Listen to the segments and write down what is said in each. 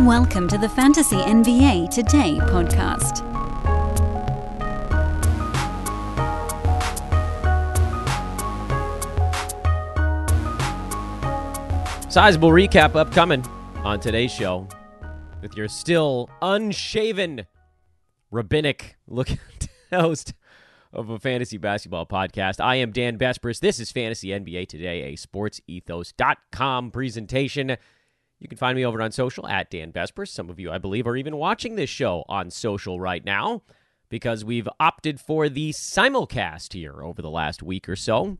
Welcome to the Fantasy NBA Today podcast. Sizable recap upcoming on today's show with your still unshaven, rabbinic looking host of a fantasy basketball podcast. I am Dan Besbris. This is Fantasy NBA Today, a sportsethos.com presentation. You can find me over on social at Dan Besbris. Some of you, I believe, are even watching this show on social right now because we've opted for the simulcast here over the last week or so.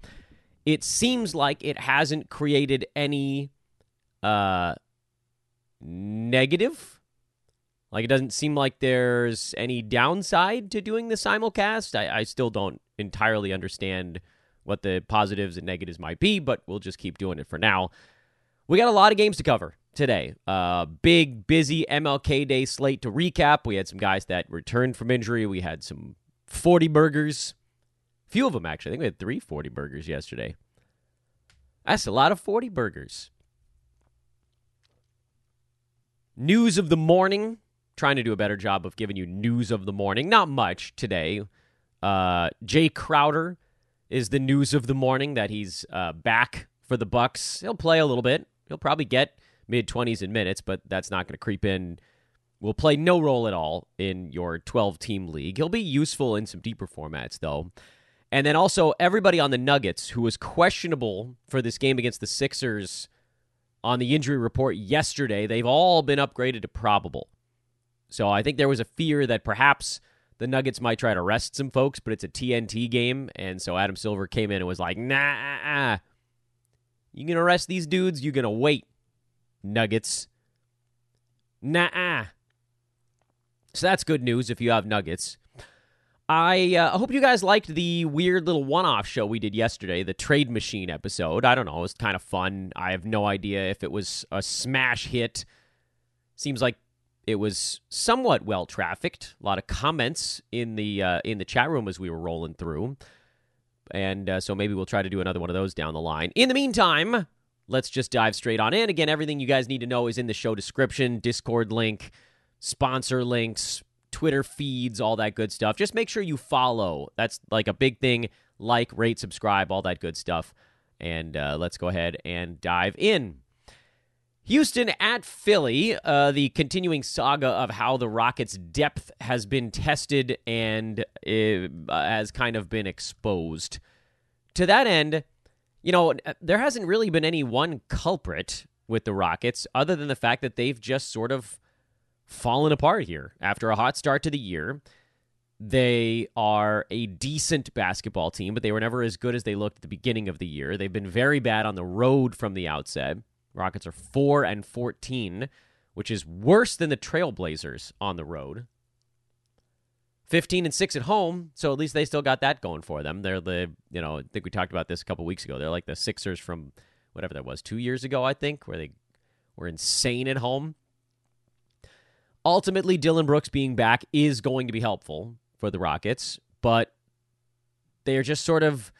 It seems like it hasn't created any uh, negative. Like it doesn't seem like there's any downside to doing the simulcast. I, I still don't entirely understand what the positives and negatives might be, but we'll just keep doing it for now. We got a lot of games to cover today. Uh, big, busy MLK Day slate to recap. We had some guys that returned from injury. We had some 40 burgers. A few of them, actually. I think we had three 40 burgers yesterday. That's a lot of 40 burgers. News of the morning. Trying to do a better job of giving you news of the morning. Not much today. Uh, Jae Crowder is the news of the morning that he's uh, back for the Bucks. He'll play a little bit. He'll probably get mid 20s in minutes, but that's not going to creep in. Will play no role at all in your 12 team league. He'll be useful in some deeper formats, though. And then also, everybody on the Nuggets who was questionable for this game against the Sixers on the injury report yesterday, they've all been upgraded to probable. So I think there was a fear that perhaps the Nuggets might try to rest some folks, but it's a TNT game. And so Adam Silver came in and was like, nah, uh, uh, uh. you going to rest these dudes? You're going to wait, Nuggets. Nah. So that's good news if you have Nuggets. I uh, hope you guys liked the weird little one off show we did yesterday, the Trade Machine episode. I don't know. It was kind of fun. I have no idea if it was a smash hit. Seems like it was somewhat well trafficked. A lot of comments in the uh, in the chat room as we were rolling through, and uh, so maybe we'll try to do another one of those down the line. In the meantime, let's just dive straight on in. Again, everything you guys need to know is in the show description, Discord link, sponsor links, Twitter feeds, all that good stuff. Just make sure you follow. That's like a big thing. Like, rate, subscribe, all that good stuff. And uh, let's go ahead and dive in. Houston at Philly, uh, the continuing saga of how the Rockets' depth has been tested and uh, has kind of been exposed. To that end, you know, uh, there hasn't really been any one culprit with the Rockets other than the fact that they've just sort of fallen apart here after a hot start to the year. They are a decent basketball team, but they were never as good as they looked at the beginning of the year. They've been very bad on the road from the outset. Rockets are 4 and 14, which is worse than the Trailblazers on the road. 15 and 6 at home, so at least they still got that going for them. They're the, you know, I think we talked about this a couple weeks ago. They're like the Sixers from whatever that was, 2 years ago, I think, where they were insane at home. Ultimately, Dillon Brooks being back is going to be helpful for the Rockets, but they are just sort of.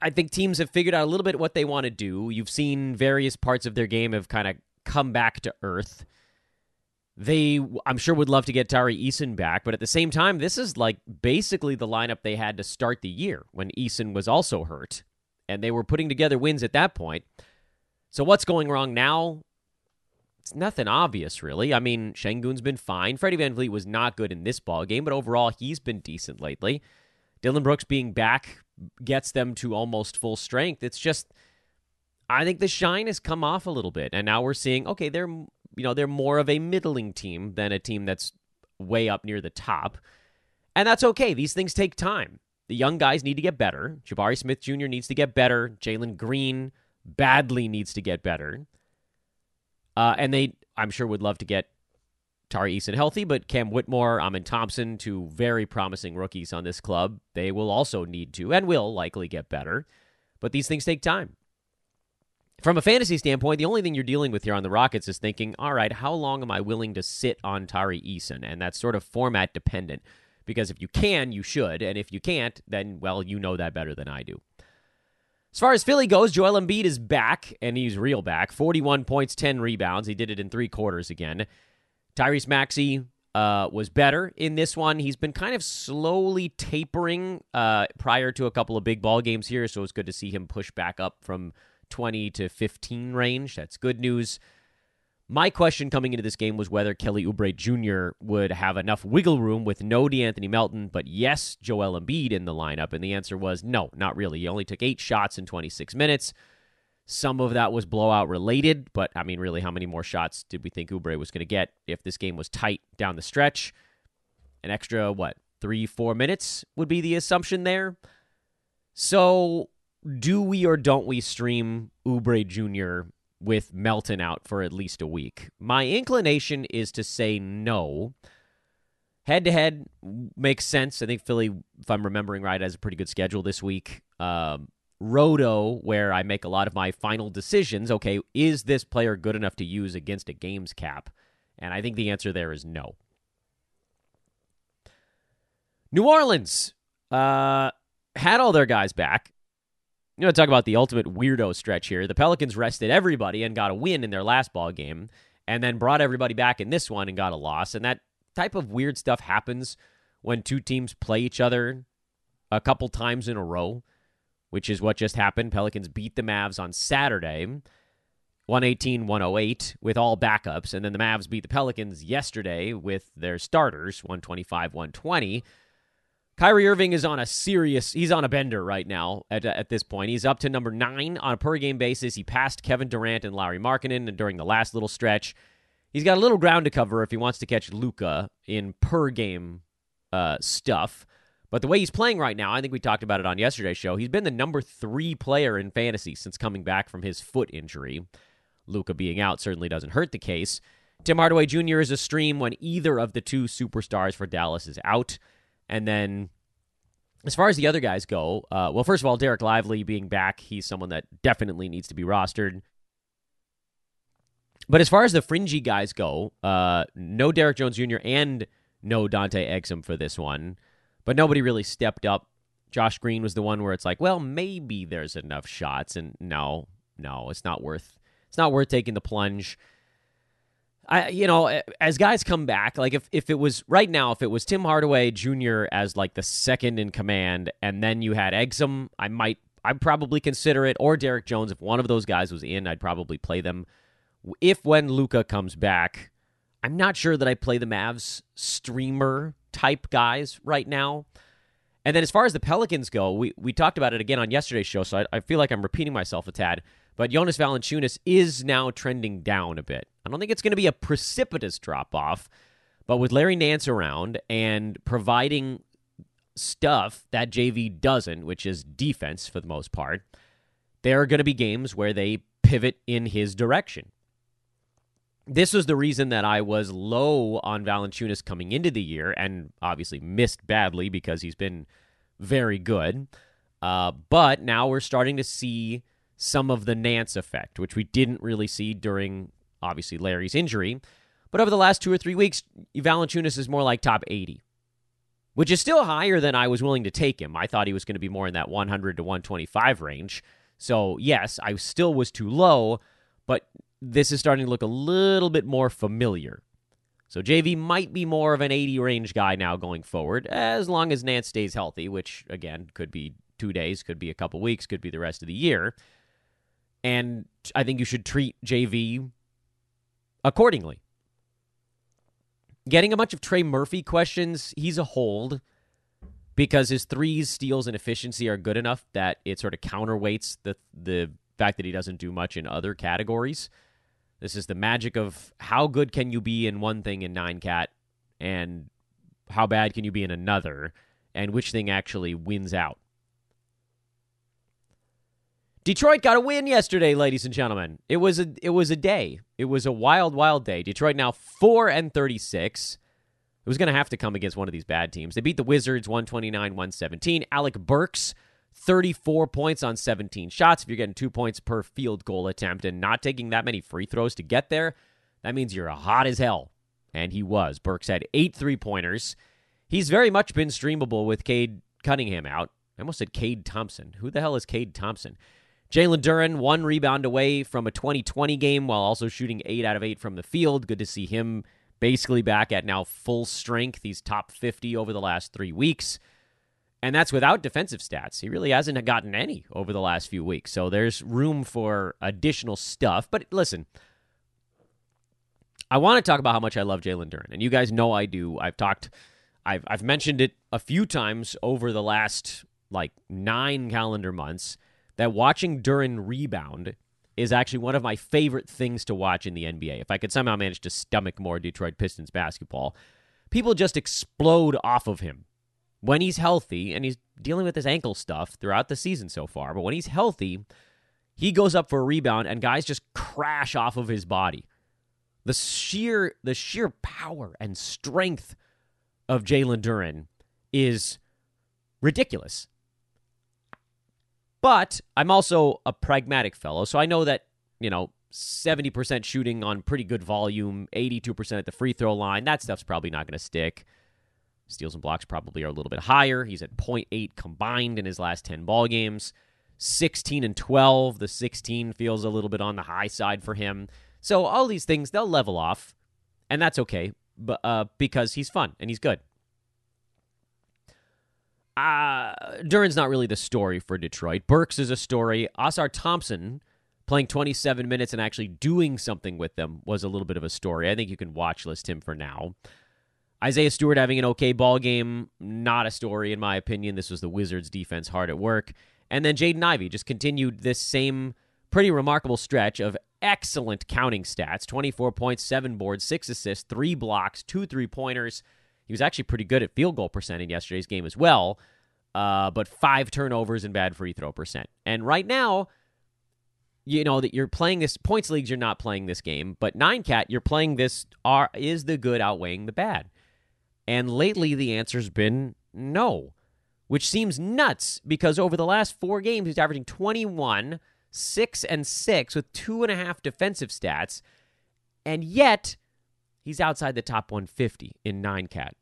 I think teams have figured out a little bit what they want to do. You've seen various parts of their game have kind of come back to earth. They, I'm sure, would love to get Tari Eason back, but at the same time, this is like basically the lineup they had to start the year when Eason was also hurt, and they were putting together wins at that point. So what's going wrong now? it's nothing obvious, really. I mean, Sengun's been fine. Freddie VanVleet was not good in this ball game, but overall, he's been decent lately. Dillon Brooks being back gets them to almost full strength. It's just, I think the shine has come off a little bit, and now we're seeing okay, they're you know they're more of a middling team than a team that's way up near the top, and that's okay. These things take time. The young guys need to get better. Jabari Smith Jr. needs to get better. Jalen Green badly needs to get better. Uh, and they, I'm sure, would love to get Tari Eason healthy, but Cam Whitmore, Amen Thompson, two very promising rookies on this club, they will also need to and will likely get better. But these things take time. From a fantasy standpoint, the only thing you're dealing with here on the Rockets is thinking, all right, how long am I willing to sit on Tari Eason? And that's sort of format dependent. Because if you can, you should. And if you can't, then, well, you know that better than I do. As far as Philly goes, Joel Embiid is back, and he's real back. 41 points, 10 rebounds. He did it in three quarters again. Tyrese Maxey uh, was better in this one. He's been kind of slowly tapering uh, prior to a couple of big ball games here, so it's good to see him push back up from 20 to 15 range. That's good news. My question coming into this game was whether Kelly Oubre Jr. would have enough wiggle room with no De'Anthony Melton, but yes, Joel Embiid in the lineup. And the answer was no, not really. He only took eight shots in 26 minutes. Some of that was blowout related, but I mean, really, how many more shots did we think Oubre was going to get if this game was tight down the stretch? An extra, what, three, four minutes would be the assumption there. So, do we or don't we stream Oubre Jr with Melton out for at least a week. My inclination is to say no. Head to head makes sense. I think Philly, if I'm remembering right, has a pretty good schedule this week. Um, Roto, where I make a lot of my final decisions, okay, is this player good enough to use against a games cap? And I think the answer there is no. New Orleans uh, had all their guys back. You know, talk about the ultimate weirdo stretch here. The Pelicans rested everybody and got a win in their last ball game, and then brought everybody back in this one and got a loss. And that type of weird stuff happens when two teams play each other a couple times in a row, which is what just happened. Pelicans beat the Mavs on Saturday, 118 108, with all backups. And then the Mavs beat the Pelicans yesterday with their starters, 125 120. Kyrie Irving is on a serious, he's on a bender right now at, at this point. He's up to number nine on a per game basis. He passed Kevin Durant and Larry Lauri Markkanen during the last little stretch. He's got a little ground to cover if he wants to catch Luka in per game uh, stuff. But the way he's playing right now, I think we talked about it on yesterday's show. He's been the number three player in fantasy since coming back from his foot injury. Luka being out certainly doesn't hurt the case. Tim Hardaway Jr. is a stream when either of the two superstars for Dallas is out. And then as far as the other guys go, uh, well, first of all, Dereck Lively being back, he's someone that definitely needs to be rostered. But as far as the fringy guys go, uh, no Derrick Jones Jr. and no Dante Exum for this one, but nobody really stepped up. Josh Green was the one where it's like, well, maybe there's enough shots, and no, no, it's not worth. It's not worth taking the plunge. I you know as guys come back like if if it was right now if it was Tim Hardaway Jr. as like the second in command and then you had Exum I might I'd probably consider it or Derrick Jones. If one of those guys was in I'd probably play them. If when Luka comes back I'm not sure that I play the Mavs streamer type guys right now. And then as far as the Pelicans go we we talked about it again on yesterday's show so I, I feel like I'm repeating myself a tad but Jonas Valanciunas is now trending down a bit. I don't think it's going to be a precipitous drop off, but with Larry Nance around and providing stuff that JV doesn't, which is defense for the most part, there are going to be games where they pivot in his direction. This was the reason that I was low on Valanciunas coming into the year and obviously missed badly because he's been very good. Uh, but now we're starting to see some of the Nance effect, which we didn't really see during, obviously, Larry's injury. But over the last two or three weeks, Valanciunas is more like top 80, which is still higher than I was willing to take him. I thought he was going to be more in that 100 to 125 range. So, yes, I still was too low, but this is starting to look a little bit more familiar. So, JV might be more of an 80 range guy now going forward, as long as Nance stays healthy, which, again, could be two days, could be a couple weeks, could be the rest of the year. And I think you should treat JV accordingly. Getting a bunch of Trey Murphy questions, he's a hold because his threes, steals, and efficiency are good enough that it sort of counterweights the the fact that he doesn't do much in other categories. This is the magic of how good can you be in one thing in nine cat, and how bad can you be in another, and which thing actually wins out. Detroit got a win yesterday, ladies and gentlemen. It was a it was a day. It was a wild, wild day. Detroit now four and thirty six. It was going to have to come against one of these bad teams. They beat the Wizards 129 117. Alec Burks, 34 points on 17 shots. If you're getting two points per field goal attempt and not taking that many free throws to get there, that means you're hot as hell. And he was. Burks had eight three pointers. He's very much been streamable with Cade Cunningham out. I almost said Cade Thompson. Who the hell is Cade Thompson? Jalen Duren, one rebound away from a 2020 game while also shooting eight out of eight from the field. Good to see him basically back at now full strength. He's top 50 over the last three weeks. And that's without defensive stats. He really hasn't gotten any over the last few weeks. So there's room for additional stuff. But listen, I want to talk about how much I love Jalen Duren. And you guys know I do. I've talked, I've, I've mentioned it a few times over the last like nine calendar months that watching Duren rebound is actually one of my favorite things to watch in the NBA. If I could somehow manage to stomach more Detroit Pistons basketball, people just explode off of him when he's healthy, and he's dealing with his ankle stuff throughout the season so far, but when he's healthy, he goes up for a rebound and guys just crash off of his body. The sheer the sheer power and strength of Jalen Duren is ridiculous. But I'm also a pragmatic fellow, so I know that, you know, 70% shooting on pretty good volume, 82% at the free throw line, that stuff's probably not going to stick. Steals and blocks probably are a little bit higher. He's at 0.8 combined in his last 10 ball games. 16 and 12. The 16 feels a little bit on the high side for him. So all these things they'll level off, and that's okay. But uh, because he's fun and he's good. Uh, Duren's not really the story for Detroit. Burks is a story. Ausar Thompson playing 27 minutes and actually doing something with them was a little bit of a story. I think you can watch list him for now. Isaiah Stewart having an okay ball game, not a story in my opinion. This was the Wizards defense hard at work. And then Jaden Ivey just continued this same pretty remarkable stretch of excellent counting stats 24 points, 7 boards, 6 assists, 3 blocks, 2 three pointers. He was actually pretty good at field goal percent in yesterday's game as well, uh, but 5 turnovers and bad free throw percent. And right now, you know that you're playing this points leagues you're not playing this game but nine cat you're playing this are is the good outweighing the bad and lately, the answer's been no, which seems nuts because over the last four games, he's averaging 21, 6, and 6 with two and a half defensive stats. And yet, he's outside the top 150 in 9 cat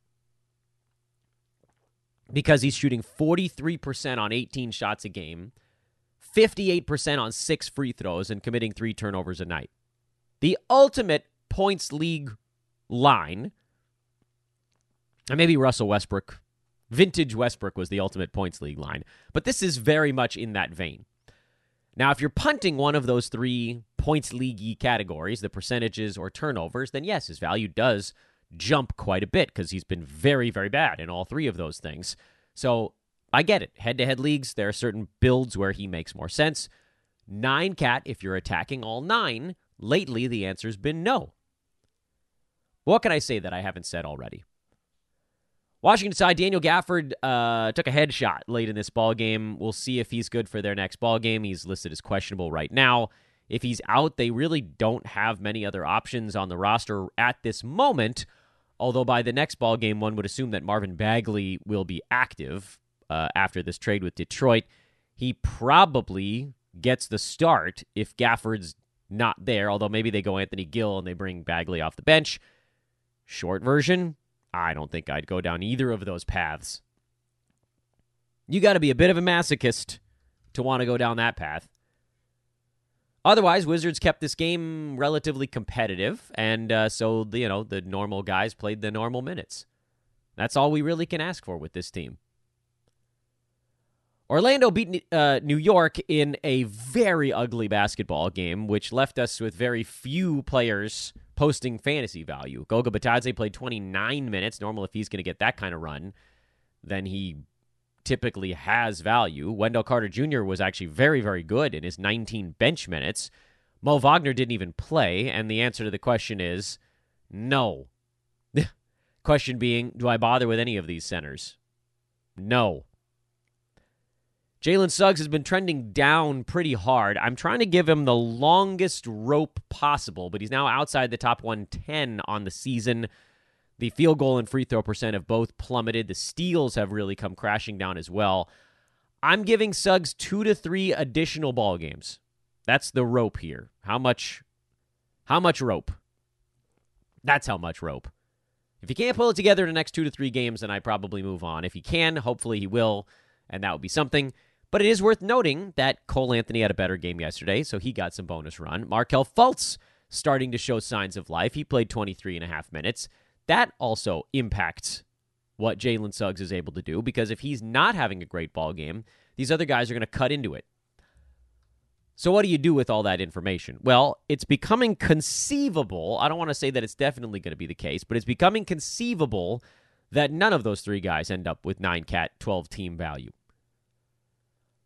because he's shooting 43% on 18 shots a game, 58% on six free throws, and committing three turnovers a night. The ultimate points league line and maybe Russell Westbrook, vintage Westbrook was the ultimate points league line. But this is very much in that vein. Now, if you're punting one of those three points league categories, the percentages or turnovers, then yes, his value does jump quite a bit because he's been very, very bad in all three of those things. So I get it. Head to head leagues, there are certain builds where he makes more sense. Nine cat, if you're attacking all nine, lately the answer's been no. What can I say that I haven't said already? Washington side, Daniel Gafford uh, took a headshot late in this ball game. We'll see if he's good for their next ball game. He's listed as questionable right now. If he's out, they really don't have many other options on the roster at this moment. Although by the next ball game, one would assume that Marvin Bagley will be active uh, after this trade with Detroit. He probably gets the start if Gafford's not there. Although maybe they go Anthony Gill and they bring Bagley off the bench. Short version, I don't think I'd go down either of those paths. You got to be a bit of a masochist to want to go down that path. Otherwise, Wizards kept this game relatively competitive, and uh, so you know the normal guys played the normal minutes. That's all we really can ask for with this team. Orlando beat uh, New York in a very ugly basketball game, which left us with very few players posting fantasy value. Goga Bitadze played 29 minutes. Normal if he's going to get that kind of run, then he typically has value. Wendell Carter Jr. was actually very, very good in his 19 bench minutes. Mo Wagner didn't even play, and the answer to the question is no. question being, do I bother with any of these centers? No. Jalen Suggs has been trending down pretty hard. I'm trying to give him the longest rope possible, but he's now outside the top 110 on the season. The field goal and free throw percent have both plummeted. The steals have really come crashing down as well. I'm giving Suggs two to three additional ball games. That's the rope here. How much? How much rope? That's how much rope. If he can't pull it together in the next two to three games, then I probably move on. If he can, hopefully he will, and that would be something. But it is worth noting that Cole Anthony had a better game yesterday, so he got some bonus run. Markelle Fultz starting to show signs of life. He played 23 and a half minutes. That also impacts what Jalen Suggs is able to do because if he's not having a great ball game, these other guys are going to cut into it. So, what do you do with all that information? Well, it's becoming conceivable. I don't want to say that it's definitely going to be the case, but it's becoming conceivable that none of those three guys end up with 9 cat 12 team value.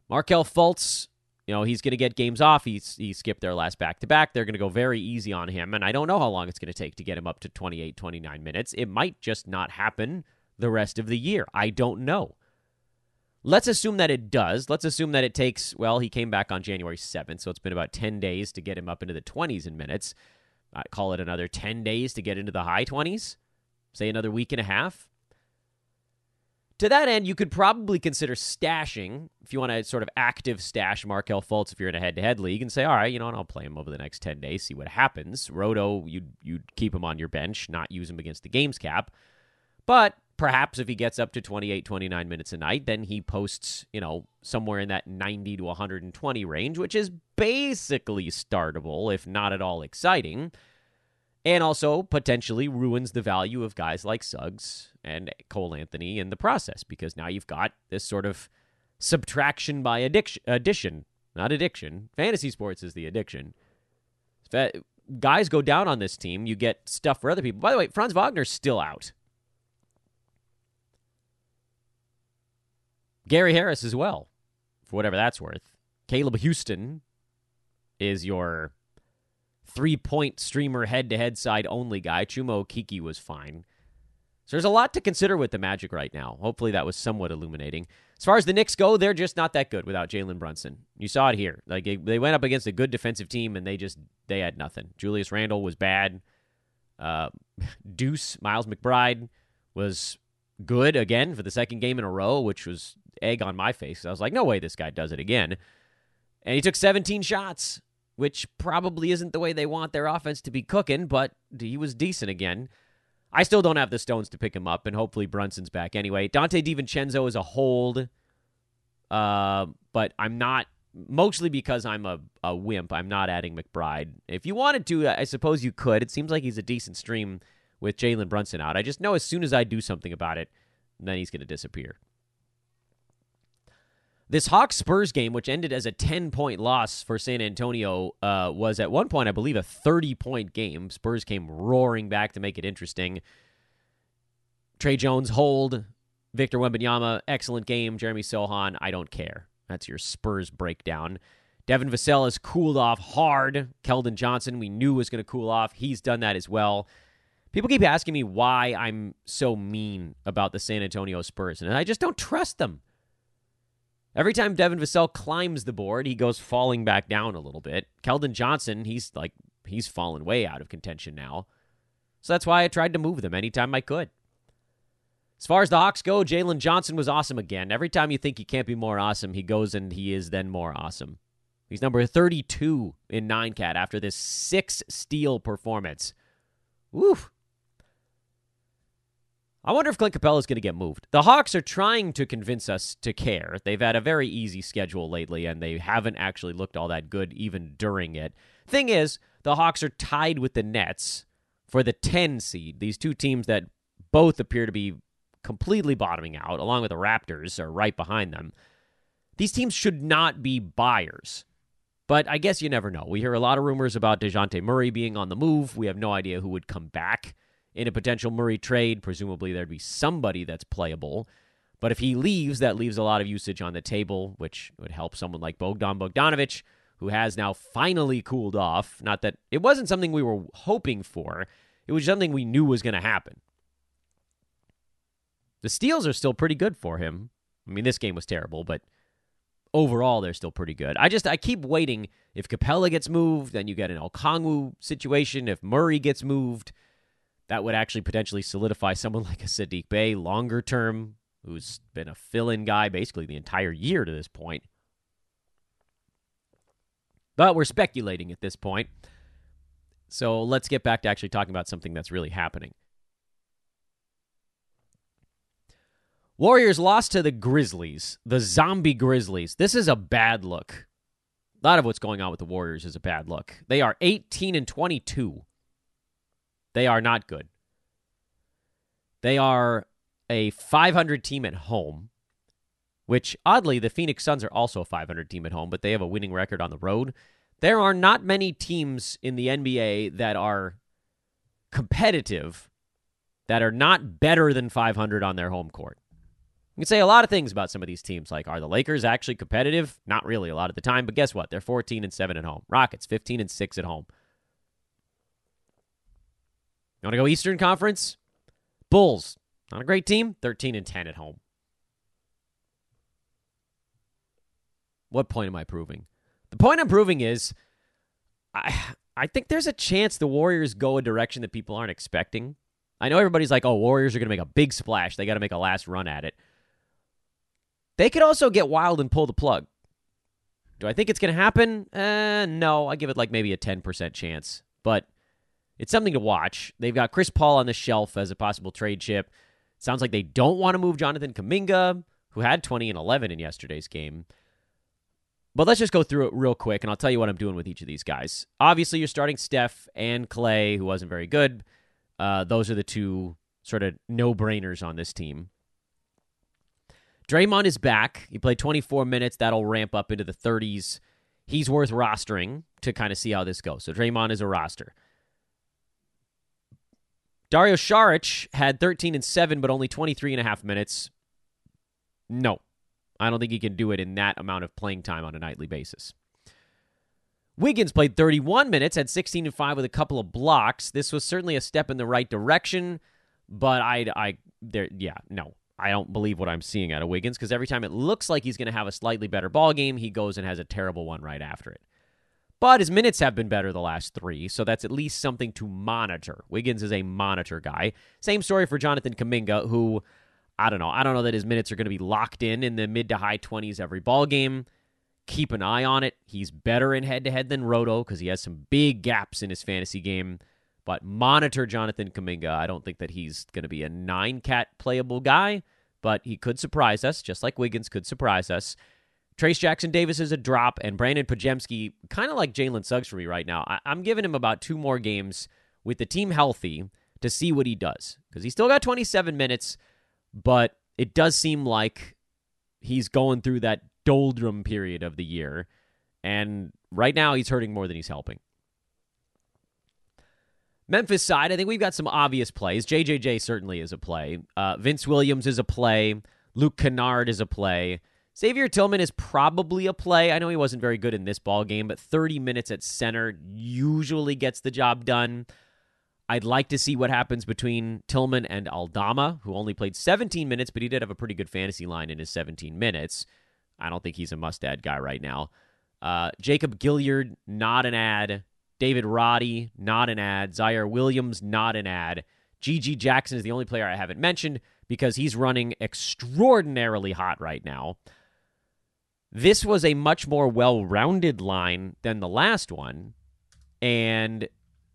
Markelle Fultz, you know, he's going to get games off. He's, he skipped their last back to back. They're going to go very easy on him. And I don't know how long it's going to take to get him up to 28, 29 minutes. It might just not happen the rest of the year. I don't know. Let's assume that it does. Let's assume that it takes, well, he came back on January 7th, so it's been about 10 days to get him up into the 20s in minutes. I call it another 10 days to get into the high 20s. Say another week and a half. To that end, you could probably consider stashing, if you want to sort of active stash Markelle Fultz if you're in a head to head league and say, all right, you know, I'll play him over the next 10 days, see what happens. Roto, you'd, you'd keep him on your bench, not use him against the games cap. But perhaps if he gets up to 28, 29 minutes a night, then he posts, you know, somewhere in that 90 to 120 range, which is basically startable, if not at all exciting and also potentially ruins the value of guys like Suggs and Cole Anthony in the process because now you've got this sort of subtraction by addiction, addition, not addiction. Fantasy sports is the addiction. Guys go down on this team, you get stuff for other people. By the way, Franz Wagner's still out. Gary Harris as well, for whatever that's worth. Caleb Houstan is your three point streamer head to head side only guy. Chuma Okeke was fine. So there's a lot to consider with the Magic right now. Hopefully that was somewhat illuminating. As far as the Knicks go, they're just not that good without Jalen Brunson. You saw it here. Like they went up against a good defensive team and they just they had nothing. Julius Randle was bad. Uh, Deuce Miles McBride was good again for the second game in a row, which was egg on my face. I was like, no way this guy does it again. And he took 17 shots which probably isn't the way they want their offense to be cooking, but he was decent again. I still don't have the stones to pick him up, and hopefully Brunson's back anyway. Donte DiVincenzo is a hold, uh, but I'm not, mostly because I'm a, a wimp, I'm not adding McBride. If you wanted to, I suppose you could. It seems like he's a decent stream with Jalen Brunson out. I just know as soon as I do something about it, then he's going to disappear. This Hawks Spurs game, which ended as a 10 point loss for San Antonio, uh, was at one point, I believe, a 30 point game. Spurs came roaring back to make it interesting. Tre Jones hold. Victor Wembanyama, excellent game. Jeremy Sochan, I don't care. That's your Spurs breakdown. Devin Vassell has cooled off hard. Keldon Johnson, we knew was going to cool off. He's done that as well. People keep asking me why I'm so mean about the San Antonio Spurs, and I just don't trust them. Every time Devin Vassell climbs the board, he goes falling back down a little bit. Keldon Johnson, he's like he's fallen way out of contention now. So that's why I tried to move them anytime I could. As far as the Hawks go, Jalen Johnson was awesome again. Every time you think he can't be more awesome, he goes and he is then more awesome. He's number 32 in 9 cat after this six steal performance. Oof. I wonder if Clint Capela is going to get moved. The Hawks are trying to convince us to care. They've had a very easy schedule lately, and they haven't actually looked all that good even during it. Thing is, the Hawks are tied with the Nets for the 10 seed. These two teams that both appear to be completely bottoming out, along with the Raptors are right behind them. These teams should not be buyers. But I guess you never know. We hear a lot of rumors about Dejounte Murray being on the move. We have no idea who would come back in a potential Murray trade. Presumably, there'd be somebody that's playable. But if he leaves, that leaves a lot of usage on the table, which would help someone like Bogdan Bogdanovic, who has now finally cooled off. Not that it wasn't something we were hoping for, it was something we knew was going to happen. The steals are still pretty good for him. I mean, this game was terrible, but overall they're still pretty good. I just I keep waiting. If Capela gets moved, then you get an Okongwu situation. If Murray gets moved, that would actually potentially solidify someone like a Saddiq Bey longer term, who's been a fill in guy basically the entire year to this point. But we're speculating at this point. So let's get back to actually talking about something that's really happening. Warriors lost to the Grizzlies, the zombie Grizzlies. This is a bad look. A lot of what's going on with the Warriors is a bad look. They are 18 and 22. They are not good. They are a 500 team at home, which oddly, the Phoenix Suns are also a 500 team at home, but they have a winning record on the road. There are not many teams in the NBA that are competitive that are not better than 500 on their home court. You can say a lot of things about some of these teams, like are the Lakers actually competitive? Not really a lot of the time, but guess what? They're 14 and 7 at home. Rockets 15 and 6 at home. You want to go Eastern Conference? Bulls, not a great team, 13 and 10 at home. What point am I proving? The point I'm proving is I I think there's a chance the Warriors go a direction that people aren't expecting. I know everybody's like, "Oh, Warriors are going to make a big splash. They got to make a last run at it." They could also get wild and pull the plug. Do I think it's going to happen? Uh, no, I give it like maybe a 10% chance. But it's something to watch. They've got Chris Paul on the shelf as a possible trade chip. Sounds like they don't want to move Jonathan Kuminga, who had 20 and 11 in yesterday's game. But let's just go through it real quick, and I'll tell you what I'm doing with each of these guys. Obviously, you're starting Steph and Clay, who wasn't very good. Uh, those are the two sort of no brainers on this team. Draymond is back. He played 24 minutes. That'll ramp up into the 30s. He's worth rostering to kind of see how this goes. So Draymond is a roster. Dario Saric had 13 and 7, but only 23 and a half minutes. No, I don't think he can do it in that amount of playing time on a nightly basis. Wiggins played 31 minutes, had 16 and 5 with a couple of blocks. This was certainly a step in the right direction, but I, I, there, yeah, no, I don't believe what I'm seeing out of Wiggins because every time it looks like he's going to have a slightly better ball game, he goes and has a terrible one right after it. But his minutes have been better the last three, so that's at least something to monitor. Wiggins is a monitor guy. Same story for Jonathan Kuminga, who I don't know. I don't know that his minutes are going to be locked in in the mid to high 20s every ball game. Keep an eye on it. He's better in head to head than Roto because he has some big gaps in his fantasy game. But monitor Jonathan Kuminga. I don't think that he's going to be a nine cat playable guy, but he could surprise us, just like Wiggins could surprise us. Trayce Jackson Davis is a drop, and Brandin Podziemski, kind of like Jalen Suggs for me right now. I- I'm giving him about two more games with the team healthy to see what he does because he still got 27 minutes, but it does seem like he's going through that doldrum period of the year, and right now he's hurting more than he's helping. Memphis side, I think we've got some obvious plays. JJJ certainly is a play. Uh, Vince Williams is a play. Luke Kennard is a play. Xavier Tillman is probably a play. I know he wasn't very good in this ball game, but 30 minutes at center usually gets the job done. I'd like to see what happens between Tillman and Aldama, who only played 17 minutes, but he did have a pretty good fantasy line in his 17 minutes. I don't think he's a must add guy right now. Uh, Jacob Gilyard, not an ad. David Roddy, not an ad. Ziaire Williams, not an ad. GG Jackson is the only player I haven't mentioned because he's running extraordinarily hot right now. This was a much more well rounded line than the last one. And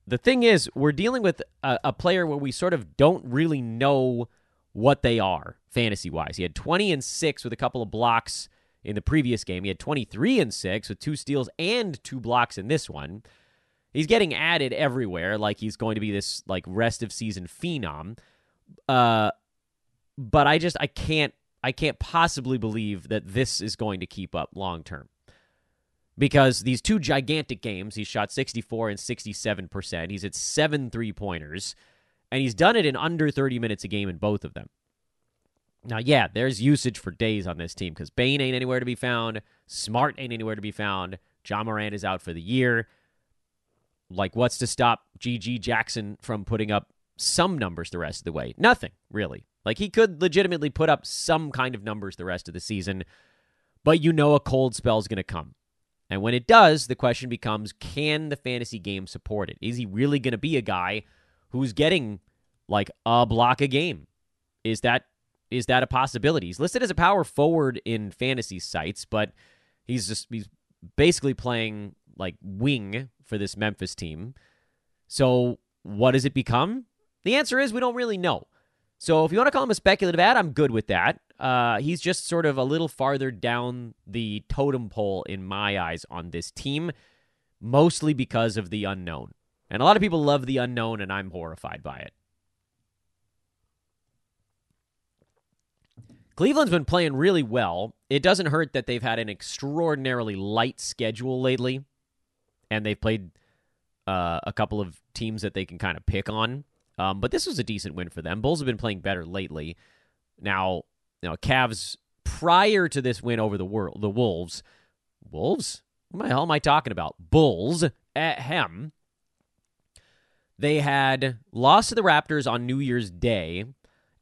the thing is, we're dealing with a, a, player where we sort of don't really know what they are fantasy wise. He had 20 and 6 with a couple of blocks in the previous game. He had 23 and 6 with two steals and two blocks in this one. He's getting added everywhere like he's going to be this like rest of season phenom. Uh but I just I can't I can't possibly believe that this is going to keep up long term. Because these two gigantic games, he shot 64 and 67%. He's at seven three pointers, and he's done it in under 30 minutes a game in both of them. Now, yeah, there's usage for days on this team because Bane ain't anywhere to be found. Smart ain't anywhere to be found. Ja Morant is out for the year. Like, what's to stop GG Jackson from putting up some numbers the rest of the way? Nothing, really. Like he could legitimately put up some kind of numbers the rest of the season, but you know a cold spell is going to come. And when it does, the question becomes can the fantasy game support it? Is he really going to be a guy who's getting like a block a game? Is that is that a possibility? He's listed as a power forward in fantasy sites, but he's just he's basically playing like wing for this Memphis team. So, what does it become? The answer is we don't really know. So if you want to call him a speculative ad, I'm good with that. Uh, he's just sort of a little farther down the totem pole in my eyes on this team, mostly because of the unknown. And a lot of people love the unknown, and I'm horrified by it. Cleveland's been playing really well. It doesn't hurt that they've had an extraordinarily light schedule lately, and they've played uh, a couple of teams that they can kind of pick on. Um, but this was a decent win for them. Bulls have been playing better lately. Now, you know, Cavs prior to this win over the world, the Wolves, Wolves. What the hell am I talking about? Bulls at hem. They had lost to the Raptors on New Year's Day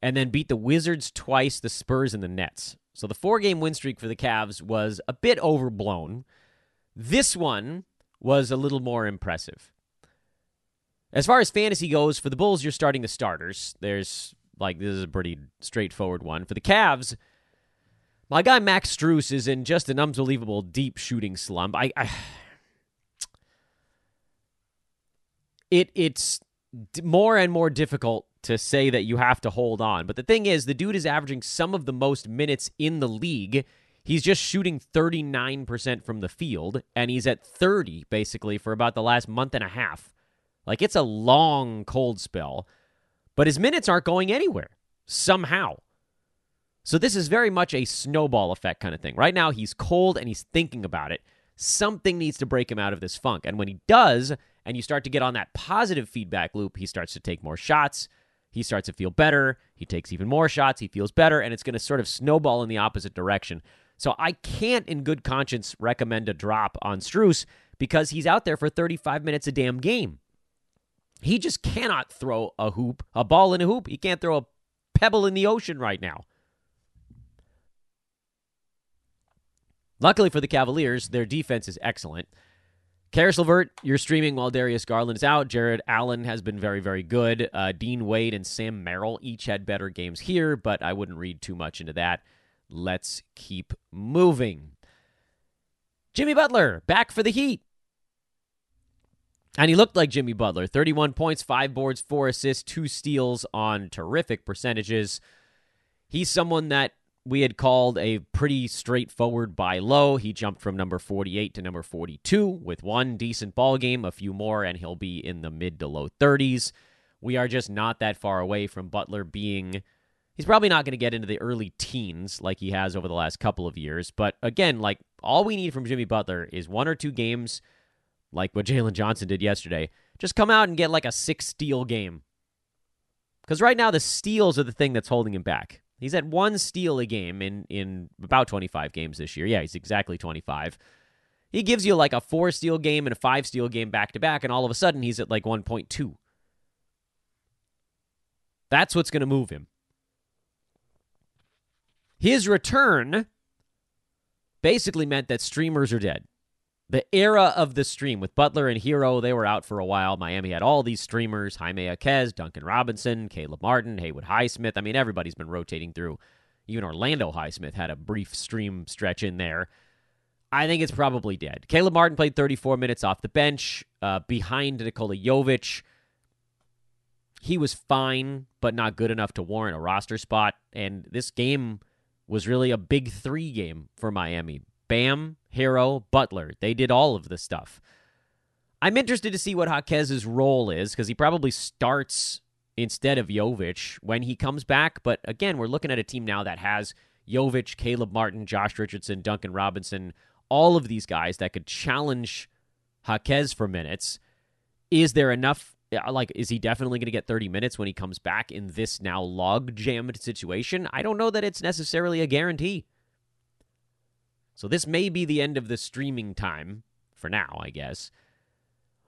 and then beat the Wizards twice, the Spurs, and the Nets. So the four game win streak for the Cavs was a bit overblown. This one was a little more impressive. As far as fantasy goes, for the Bulls, you're starting the starters. There's like this is a pretty straightforward one. For the Cavs, my guy Max Strus is in just an unbelievable deep shooting slump. I, I it it's more and more difficult to say that you have to hold on. But the thing is, the dude is averaging some of the most minutes in the league. He's just shooting 39% from the field, and he's at 30 basically for about the last month and a half. Like it's a long cold spell, but his minutes aren't going anywhere somehow. So this is very much a snowball effect kind of thing. Right now, he's cold and he's thinking about it. Something needs to break him out of this funk. And when he does, and you start to get on that positive feedback loop, he starts to take more shots. He starts to feel better. He takes even more shots. He feels better. And it's going to sort of snowball in the opposite direction. So I can't, in good conscience, recommend a drop on Strus because he's out there for 35 minutes a damn game. He just cannot throw a hoop, a ball in a hoop. He can't throw a pebble in the ocean right now. Luckily for the Cavaliers, their defense is excellent. Caris LeVert, you're streaming while Darius Garland is out. Jarrett Allen has been very, very good. Uh, Dean Wade and Sam Merrill each had better games here, but I wouldn't read too much into that. Let's keep moving. Jimmy Butler back for the Heat. And he looked like Jimmy Butler 31 points, 5 boards, 4 assists, 2 steals on terrific percentages. He's someone that we had called a pretty straightforward buy low. He jumped from number 48 to number 42 with one decent ball game, a few more, and he'll be in the mid to low 30s. We are just not that far away from Butler being. He's probably not going to get into the early teens like he has over the last couple of years. But again, like all we need from Jimmy Butler is one or two games, like what Jalen Johnson did yesterday. Just come out and get like a six steal game. Because right now, the steals are the thing that's holding him back. He's at one steal a game in, in about 25 games this year. Yeah, he's exactly 25. He gives you like a four steal game and a five steal game back to back, and all of a sudden he's at like 1.2. That's what's going to move him. His return basically meant that streamers are dead the era of the stream with Butler and Herro, they were out for a while. Miami had all these streamers Jaime Jaquez, Duncan Robinson, Caleb Martin, Haywood Highsmith. I mean, everybody's been rotating through. Even Orlando Highsmith had a brief stream stretch in there. I think it's probably dead. Caleb Martin played 34 minutes off the bench uh, behind Nikola Jovic. He was fine, but not good enough to warrant a roster spot. And this game was really a big three game for Miami. Bam, Herro, Butler. They did all of the stuff. I'm interested to see what Jaquez's role is because he probably starts instead of Jovic when he comes back. But again, we're looking at a team now that has Jovic, Caleb Martin, Josh Richardson, Duncan Robinson, all of these guys that could challenge Jaquez for minutes. Is there enough? Uh, like, is he definitely going to get 30 minutes when he comes back in this now log jammed situation? I don't know that it's necessarily a guarantee. So this may be the end of the streaming time for now, I guess.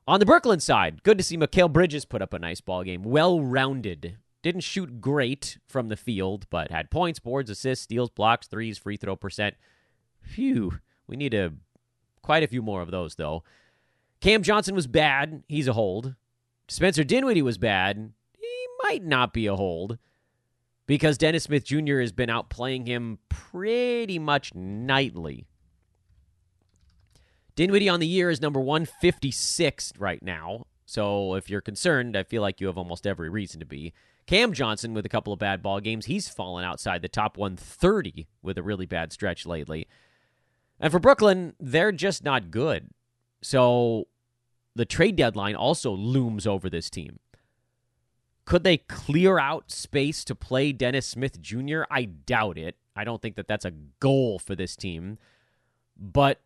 On the Brooklyn side, good to see Mikal Bridges put up a nice ball game. Well rounded. Didn't shoot great from the field, but had points, boards, assists, steals, blocks, threes, free throw percent. Phew. We need a quite a few more of those though. Cam Johnson was bad. He's a hold. Spencer Dinwiddie was bad. He might not be a hold because Dennis Smith Jr. has been out playing him pretty much nightly. Dinwiddie on the year is number 156 right now. So if you're concerned, I feel like you have almost every reason to be. Cam Johnson with a couple of bad ball games, he's fallen outside the top 130 with a really bad stretch lately. And for Brooklyn, they're just not good. So the trade deadline also looms over this team. Could they clear out space to play Dennis Smith Jr.? I doubt it. I don't think that that's a goal for this team. But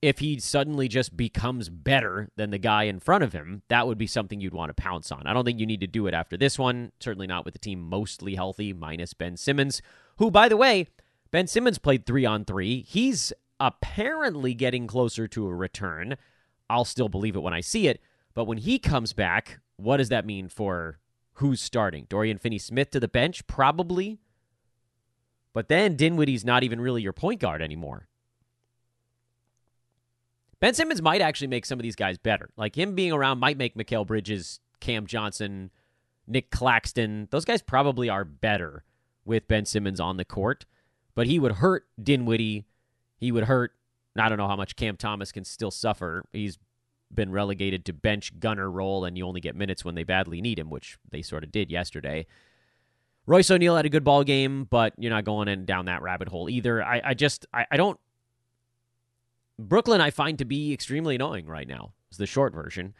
if he suddenly just becomes better than the guy in front of him, that would be something you'd want to pounce on. I don't think you need to do it after this one. Certainly not with the team mostly healthy, minus Ben Simmons, who, by the way, Ben Simmons played three on three. He's apparently getting closer to a return. I'll still believe it when I see it. But when he comes back, what does that mean for who's starting? Dorian Finney Smith to the bench? Probably. But then Dinwiddie's not even really your point guard anymore. Ben Simmons might actually make some of these guys better. Like him being around might make Mikal Bridges, Cam Johnson, Nick Claxton. Those guys probably are better with Ben Simmons on the court. But he would hurt Dinwiddie. He would hurt. I don't know how much Cam Thomas can still suffer. He's been relegated to bench gunner role, and you only get minutes when they badly need him, which they sort of did yesterday. Royce O'Neale had a good ball game, but you're not going in down that rabbit hole either. I, I just I, I don't Brooklyn I find to be extremely annoying right now. Is the short version.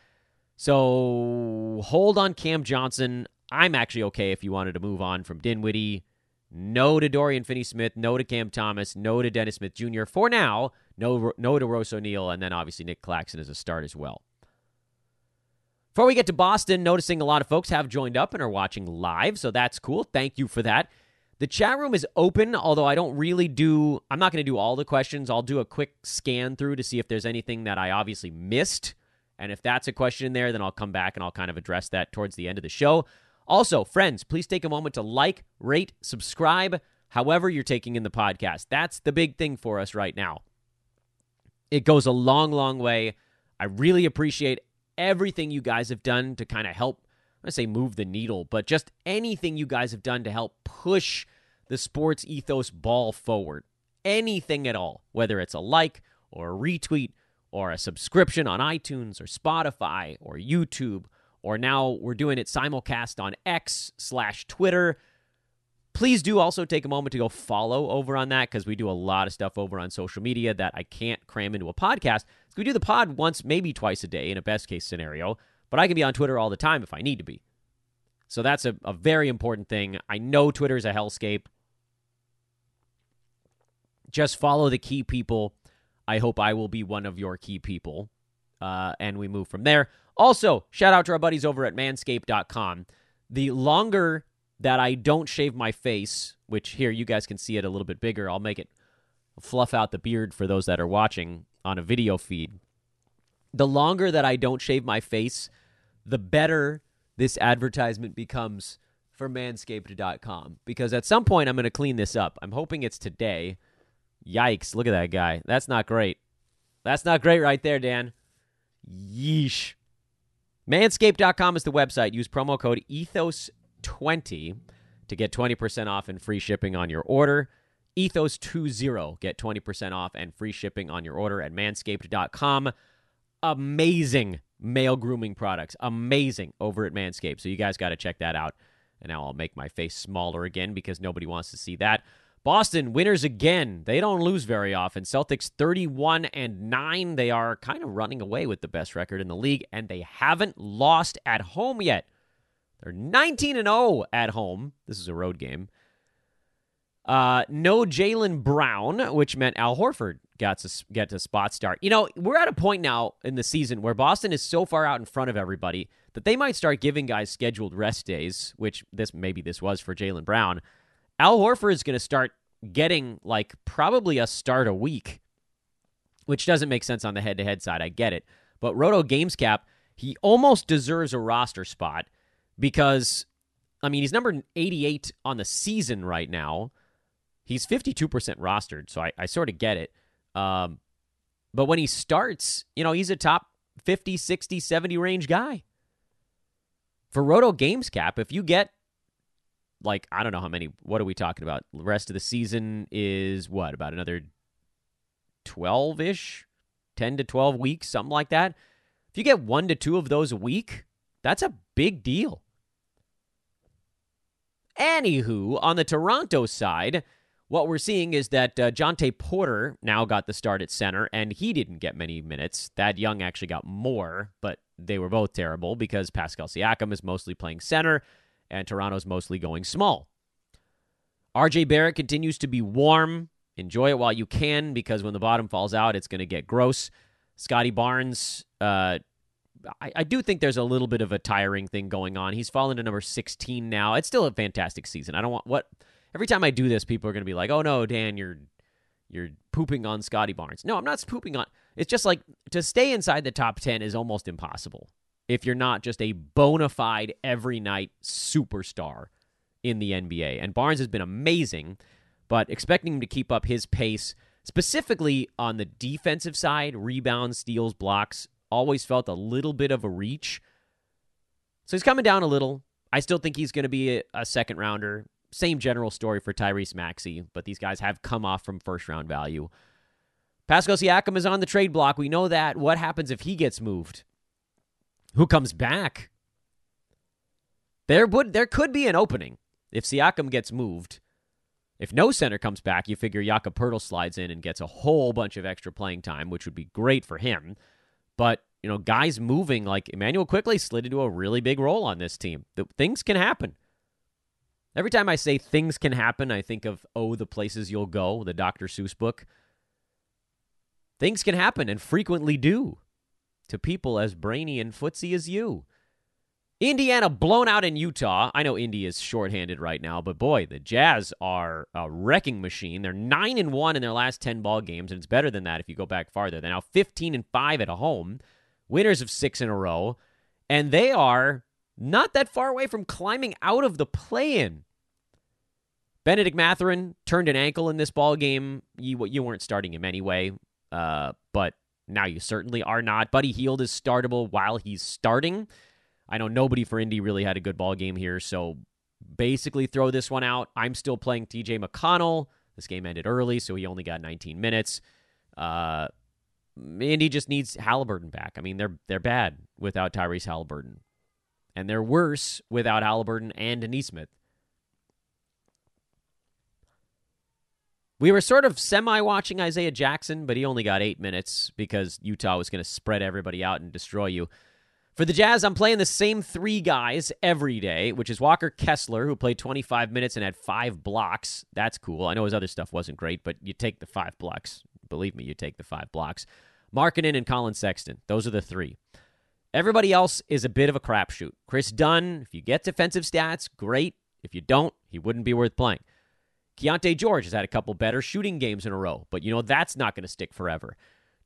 So hold on Cam Johnson. I'm actually okay if you wanted to move on from Dinwiddie. No to Dorian Finney-Smith. No to Cam Thomas. No to Dennis Smith Jr. For now, no no to Royce O'Neale, and then obviously Nick Claxton as a start as well. Before we get to Boston, noticing a lot of folks have joined up and are watching live, so that's cool. Thank you for that. The chat room is open, although I don't really do, I'm not going to do all the questions. I'll do a quick scan through to see if there's anything that I obviously missed. And if that's a question in there, then I'll come back and I'll kind of address that towards the end of the show. Also, friends, please take a moment to like, rate, subscribe, however you're taking in the podcast. That's the big thing for us right now. It goes a long, long way. I really appreciate everything you guys have done to kind of help to say move the needle, but just anything you guys have done to help push the sports ethos ball forward. Anything at all, whether it's a like or a retweet or a subscription on iTunes or Spotify or YouTube, or now we're doing it simulcast on X slash Twitter. Please do also take a moment to go follow over on that because we do a lot of stuff over on social media that I can't cram into a podcast. We do the pod once, maybe twice a day in a best case scenario. But I can be on Twitter all the time if I need to be. So that's a, a very important thing. I know Twitter is a hellscape. Just follow the key people. I hope I will be one of your key people. Uh, and we move from there. Also, shout out to our buddies over at manscaped.com. The longer that I don't shave my face, which here you guys can see it a little bit bigger, I'll make it fluff out the beard for those that are watching on a video feed. The longer that I don't shave my face, the better this advertisement becomes for manscaped.com because at some point I'm going to clean this up. I'm hoping it's today. Yikes, look at that guy. That's not great. That's not great right there, Dan. Yeesh. Manscaped.com is the website. Use promo code ETHOS20 to get 20% off and free shipping on your order. Ethos20. Get 20% off and free shipping on your order at manscaped.com. Amazing male grooming products. Amazing over at Manscaped. So you guys got to check that out. And now I'll make my face smaller again because nobody wants to see that. Boston winners again. They don't lose very often. Celtics 31 and 9. They are kind of running away with the best record in the league and they haven't lost at home yet. They're 19 and 0 at home. This is a road game. Uh, no Jaylen Brown, which meant Al Horford got to get to spot start. You know, we're at a point now in the season where Boston is so far out in front of everybody that they might start giving guys scheduled rest days, which this maybe this was for Jaylen Brown. Al Horford is going to start getting like probably a start a week, which doesn't make sense on the head to head side. I get it. But Roto Games Cap, he almost deserves a roster spot because, I mean, he's number 88 on the season right now. He's 52% rostered, so I, I sort of get it. Um, but when he starts, you know, he's a top 50, 60, 70 range guy. For Roto Games Cap, if you get like I don't know how many what are we talking about? The rest of the season is what? About another 12ish, 10 to 12 weeks, something like that. If you get 1 to 2 of those a week, That's a big deal. Anywho, on the Toronto side, what we're seeing is that uh, Jontay Porter now got the start at center, and he didn't get many minutes. Thad Young actually got more, but they were both terrible because Pascal Siakam is mostly playing center, and Toronto's mostly going small. RJ Barrett continues to be warm. Enjoy it while you can because when the bottom falls out, it's going to get gross. Scottie Barnes, uh, I, I, do think there's a little bit of a tiring thing going on. He's fallen to number 16 now. It's still a fantastic season. I don't want what every time I do this, people are going to be like, "Oh no, Dan, you're you're pooping on Scottie Barnes." No, I'm not pooping on. It's just like to stay inside the top 10 is almost impossible if you're not just a bona fide every night superstar in the NBA. And Barnes has been amazing, but expecting him to keep up his pace, specifically on the defensive side, rebounds, steals, blocks, always felt a little bit of a reach. So he's coming down a little. I still think he's going to be a, a second rounder. Same general story for Tyrese Maxey, but these guys have come off from first round value. Pascal Siakam is on the trade block. We know that. What happens if he gets moved? Who comes back? There would there could be an opening if Siakam gets moved. If no center comes back, you figure Jakob Poeltl slides in and gets a whole bunch of extra playing time, which would be great for him. But you know, guys moving like Immanuel Quickley slid into a really big role on this team. The, things can happen. Every time I say things can happen, I think of Oh, the Places You'll Go, the Dr. Seuss book. Things can happen and frequently do to people as brainy and footsy as you. Indiana blown out in Utah. I know Indy is shorthanded right now, but boy, the Jazz are a wrecking machine. They're 9 and 1 in their last 10 ball games, and it's better than that if you go back farther. They're now 15 and 5 at home, winners of 6 in a row, and they are not that far away from climbing out of the play-in. Bennedict Mathurin turned an ankle in this ball game. You you weren't starting him anyway, uh, but now you certainly are not. Buddy Hield is startable while he's starting. I know nobody for Indy really had a good ball game here, so basically throw this one out. I'm still playing TJ McConnell. This game ended early, so he only got 19 minutes. Uh, Indy just needs Haliburton back. I mean, they're they're bad without Tyrese Haliburton, and they're worse without Haliburton and Nesmith. We were sort of semi watching Isaiah Jackson, but he only got eight minutes because Utah was going to spread everybody out and destroy you. For the Jazz, I'm playing the same three guys every day, which is Walker Kessler, who played 25 minutes and had five blocks. That's cool. I know his other stuff wasn't great, but you take the five blocks. Believe me, you take the five blocks. Markkanen and Collin Sexton. Those are the three. Everybody else is a bit of a crapshoot. Kris Dunn, if you get defensive stats, great. If you don't, he wouldn't be worth playing. Keyonte George has had a couple better shooting games in a row, but you know that's not going to stick forever.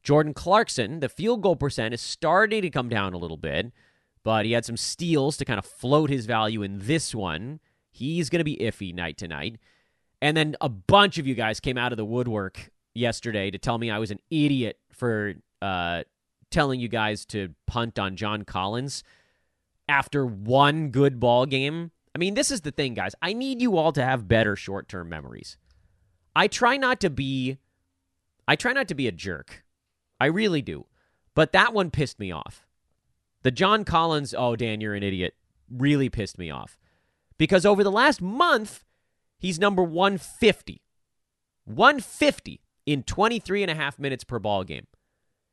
Jordan Clarkson, the field goal percent is starting to come down a little bit, but he had some steals to kind of float his value in this one. He's going to be iffy night to night. And then a bunch of you guys came out of the woodwork yesterday to tell me I was an idiot for uh, telling you guys to punt on John Collins after one good ball game. I mean, this is the thing, guys. I need you all to have better short term memories. I try not to be I try not to be a jerk. I really do. But that one pissed me off. The John Collins, oh, Dan, you're an idiot, really pissed me off. Because over the last month, he's number 150. 150 in 23 and a half minutes per ball game.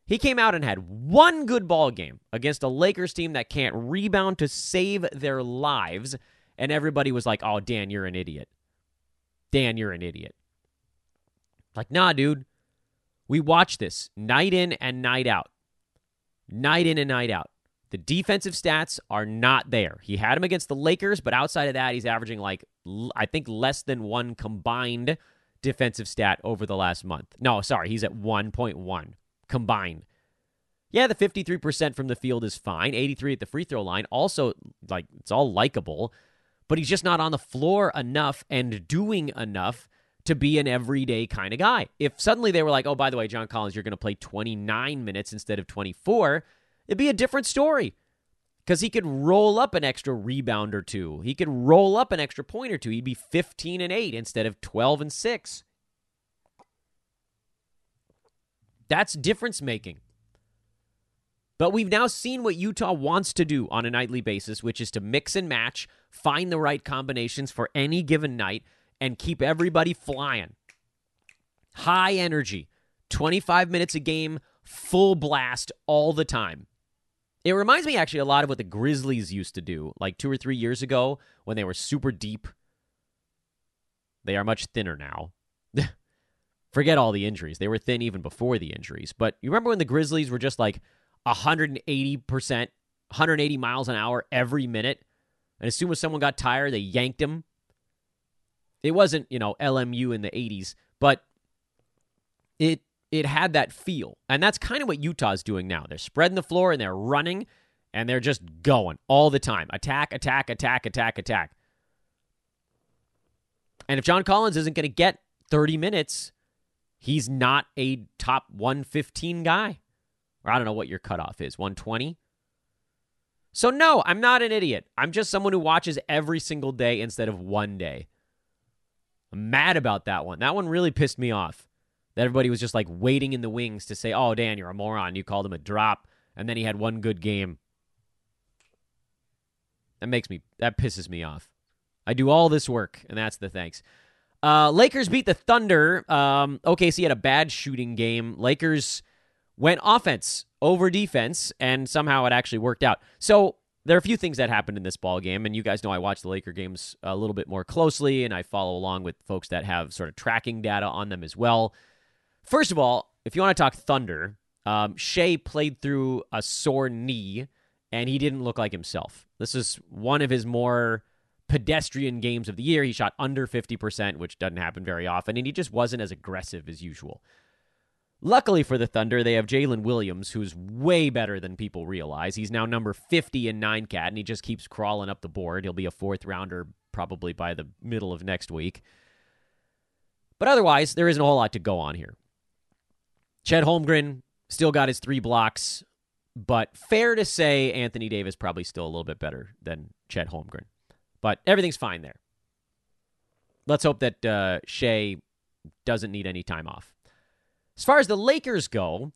He came out and had one good ball game against a Lakers team that can't rebound to save their lives. And everybody was like, oh, Dan, you're an idiot. Dan, you're an idiot. Like, nah, dude. We watch this night in and night out. Night in and night out. The defensive stats are not there. He had him against the Lakers, but outside of that, he's averaging like, I think, less than one combined defensive stat over the last month. No, sorry, he's at 1.1 combined. Yeah, the 53% from the field is fine. 83 at the free throw line. Also, like, it's all likable, but he's just not on the floor enough and doing enough to be an everyday kind of guy. If suddenly they were like, oh, by the way, John Collins, you're going to play 29 minutes instead of 24, it'd be a different story because he could roll up an extra rebound or two. He could roll up an extra point or two. He'd be 15 and 8 instead of 12 and 6. That's difference making. But we've now seen what Utah wants to do on a nightly basis, which is to mix and match, find the right combinations for any given night, and keep everybody flying. High energy, 25 minutes a game, full blast all the time. It reminds me actually a lot of what the Grizzlies used to do, like two or three years ago when they were super deep. They are much thinner now. Forget all the injuries. They were thin even before the injuries. But you remember when the Grizzlies were just like 180%, 180 miles an hour every minute? And as soon as someone got tired, they yanked him. It wasn't, you know, LMU in the 80s, but it it had that feel. And that's kind of what Utah's doing now. They're spreading the floor and they're running and they're just going all the time. Attack, attack, attack, attack, attack. And if John Collins isn't going to get 30 minutes, he's not a top 115 guy. I don't know what your cutoff is, 120? So, no, I'm not an idiot. I'm just someone who watches every single day instead of one day. I'm mad about that one. That one really pissed me off that everybody was just like waiting in the wings to say, "Oh, Dan, you're a moron. You called him a drop." And then he had one good game. That makes me that pisses me off. I do all this work, and that's the thanks. Uh, Lakers beat the Thunder. Um, OKC had a bad shooting game. Lakers went offense over defense, and somehow it actually worked out. So there are a few things that happened in this ball game, and you guys know I watch the Laker games a little bit more closely, and I follow along with folks that have sort of tracking data on them as well. First of all, if you want to talk Thunder, um, Shai played through a sore knee, and he didn't look like himself. This is one of his more pedestrian games of the year. He shot under 50%, which doesn't happen very often, and he just wasn't as aggressive as usual. Luckily for the Thunder, they have Jalen Williams, who's way better than people realize. He's now number 50 in 9 cat, and he just keeps crawling up the board. He'll be a fourth rounder probably by the middle of next week. But otherwise, there isn't a whole lot to go on here. Chet Holmgren still got his three blocks, but fair to say Anthony Davis probably still a little bit better than Chet Holmgren. But everything's fine there. Let's hope that uh, Shai doesn't need any time off. As far as the Lakers go,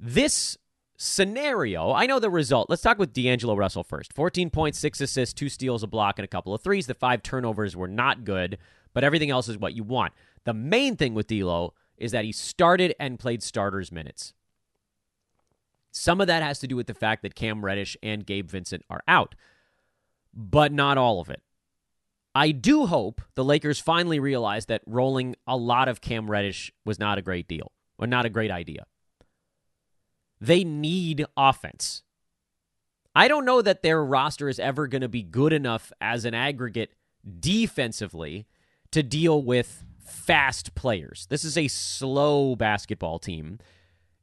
this scenario, I know the result. Let's talk with D'Angelo Russell first. 14.6 assists, two steals, a block, and a couple of threes. The five turnovers were not good, but everything else is what you want. The main thing with D'Lo is that he started and played starters minutes. Some of that has to do with the fact that Cam Reddish and Gabe Vincent are out, but not all of it. I do hope the Lakers finally realize that rolling a lot of Cam Reddish was not a great deal or not a great idea. They need offense. I don't know that their roster is ever going to be good enough as an aggregate defensively to deal with fast players. This is a slow basketball team.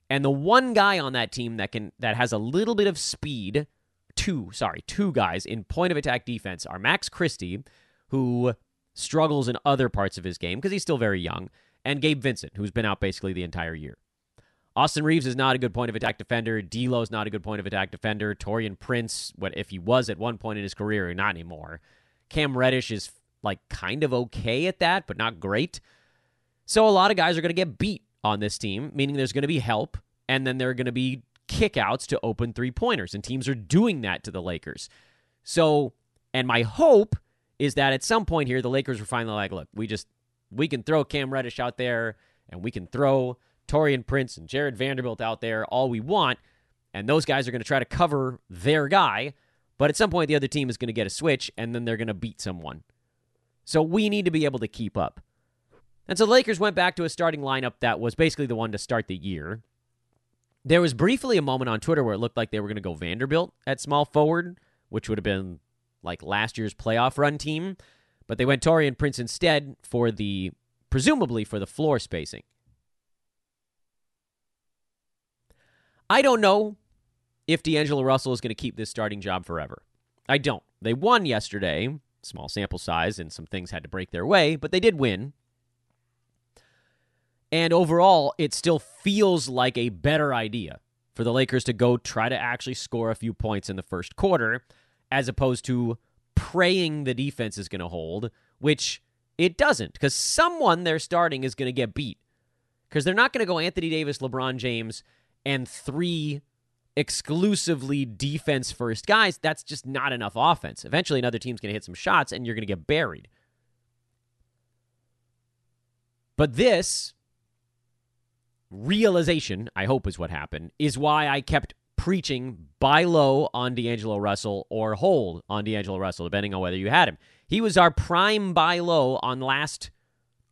And the one guy on that team that can that has a little bit of speed, two, sorry, two guys in point of attack defense are Max Christie, who struggles in other parts of his game because he's still very young, and Gabe Vincent, who's been out basically the entire year. Austin Reaves is not a good point of attack defender. D'Lo is not a good point of attack defender. Taurean Prince, what if he was at one point in his career, not anymore. Cam Reddish is like kind of okay at that, but not great. So a lot of guys are going to get beat on this team, meaning there's going to be help, and then there are going to be kickouts to open three pointers, and teams are doing that to the Lakers. So, and my hope is that at some point here, the Lakers are finally like, look, we just we can throw Cam Reddish out there, and we can throw Taurean Prince and Jarred Vanderbilt out there all we want, and those guys are going to try to cover their guy. But at some point, the other team is going to get a switch, and then they're going to beat someone. So we need to be able to keep up. And so the Lakers went back to a starting lineup that was basically the one to start the year. There was briefly a moment on Twitter where it looked like they were going to go Vanderbilt at small forward, which would have been like last year's playoff run team, but they went Taurean Prince instead for the presumably for the floor spacing. I don't know if D'Angelo Russell is going to keep this starting job forever. I don't. They won yesterday, small sample size, and some things had to break their way, but they did win. And overall, it still feels like a better idea for the Lakers to go try to actually score a few points in the first quarter, as opposed to praying the defense is going to hold, which it doesn't, because someone they're starting is going to get beat. Because they're not going to go Anthony Davis, LeBron James, and three exclusively defense first guys, that's just not enough offense. Eventually, another team's going to hit some shots and you're going to get buried. But this realization, I hope is what happened, is why I kept preaching buy low on D'Angelo Russell or hold on D'Angelo Russell, depending on whether you had him. He was our prime buy low on last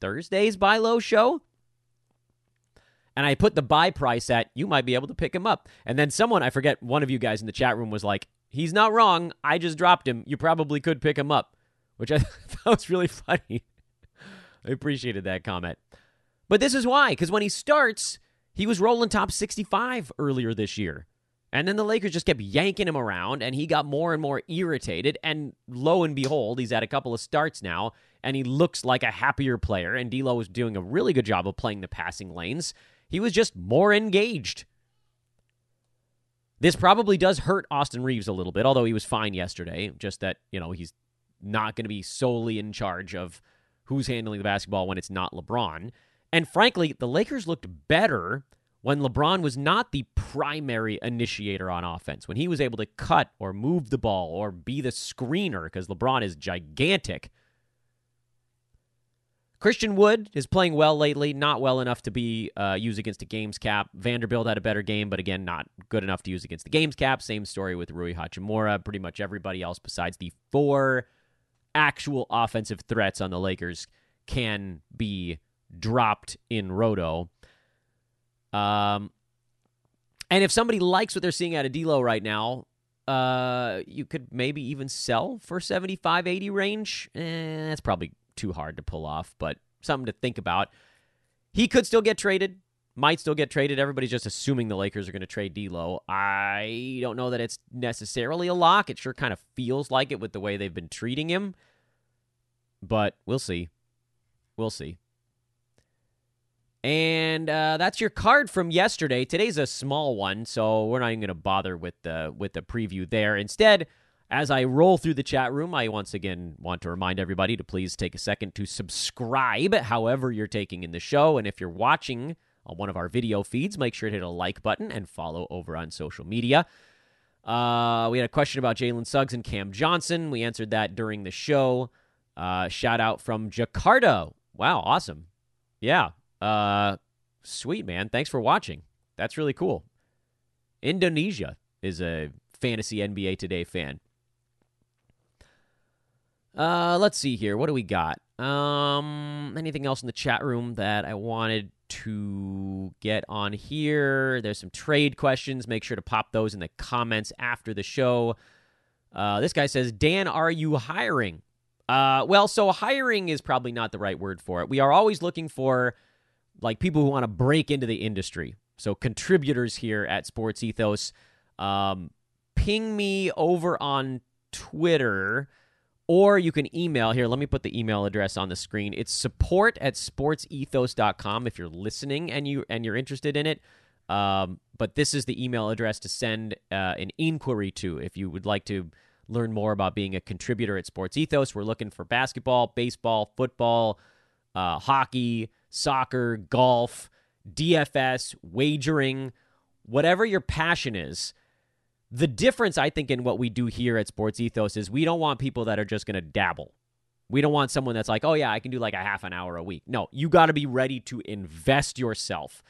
Thursday's buy low show. And I put the buy price at you might be able to pick him up. And then someone, I forget, one of you guys in the chat room was like, he's not wrong. I just dropped him. You probably could pick him up, which I thought was really funny. I appreciated that comment. But this is why, because when he starts, he was rolling top 65 earlier this year. And then the Lakers just kept yanking him around, and he got more and more irritated. And lo and behold, he's had a couple of starts now, and he looks like a happier player. And D'Lo was doing a really good job of playing the passing lanes. He was just more engaged. This probably does hurt Austin Reaves a little bit, although he was fine yesterday. Just that, you know, he's not going to be solely in charge of who's handling the basketball when it's not LeBron. And frankly, the Lakers looked better when LeBron was not the primary initiator on offense, when he was able to cut or move the ball or be the screener, because LeBron is gigantic. Christian Wood is playing well lately, not well enough to be uh, used against a games cap. Vanderbilt had a better game, but again, not good enough to use against the games cap. Same story with Rui Hachimura. Pretty much everybody else besides the four actual offensive threats on the Lakers can be dropped in Roto. Um, and if somebody likes what they're seeing out of D'Lo right now, uh, you could maybe even sell for 75, 80 range. Eh, that's probably too hard to pull off, but something to think about. He could still get traded, might still get traded. Everybody's just assuming the Lakers are going to trade D'Lo. I don't know that it's necessarily a lock. It sure kind of feels like it with the way they've been treating him, but we'll see. We'll see. And uh, that's your card from yesterday. Today's a small one, so we're not even going to bother with the with the preview there. Instead, as I roll through the chat room, I once again want to remind everybody to please take a second to subscribe, however you're taking in the show, and if you're watching on one of our video feeds, make sure to hit a like button and follow over on social media. Uh, we had a question about Jalen Suggs and Cam Johnson. We answered that during the show. Uh, shout out from Jakarta. Wow, awesome. Yeah, uh, sweet, man. Thanks for watching. That's really cool. Indonesia is a fantasy NBA Today fan. Uh, let's see here. What do we got? Um, anything else in the chat room that I wanted to get on here? There's some trade questions. Make sure to pop those in the comments after the show. Uh, this guy says, Dan, are you hiring? Uh, well, so hiring is probably not the right word for it. We are always looking for like people who want to break into the industry. So contributors here at Sports Ethos, um, ping me over on Twitter, or you can email here. Let me put the email address on the screen. It's support at sportsethos.com if you're listening and you and you're interested in it. Um, but this is the email address to send uh, an inquiry to if you would like to learn more about being a contributor at Sports Ethos. We're looking for basketball, baseball, football, uh, hockey soccer, golf, DFS, wagering, whatever your passion is. The difference, I think, in what we do here at Sports Ethos is we don't want people that are just going to dabble. We don't want someone that's like, oh, yeah, I can do like a half an hour a week. No, you got to be ready to invest yourself.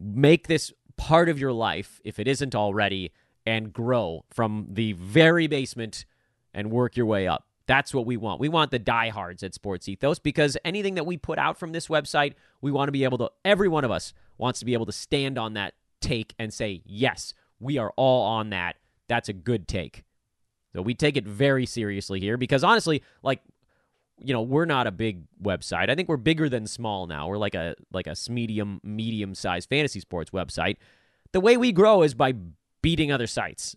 Make this part of your life, if it isn't already, and grow from the very basement and work your way up. That's what we want. We want the diehards at Sports Ethos because anything that we put out from this website, we want to be able to, every one of us wants to be able to stand on that take and say, yes, we are all on that. That's a good take. So we take it very seriously here because honestly, like, you know, we're not a big website. I think we're bigger than small now. We're like a like a medium medium sized fantasy sports website. The way we grow is by beating other sites.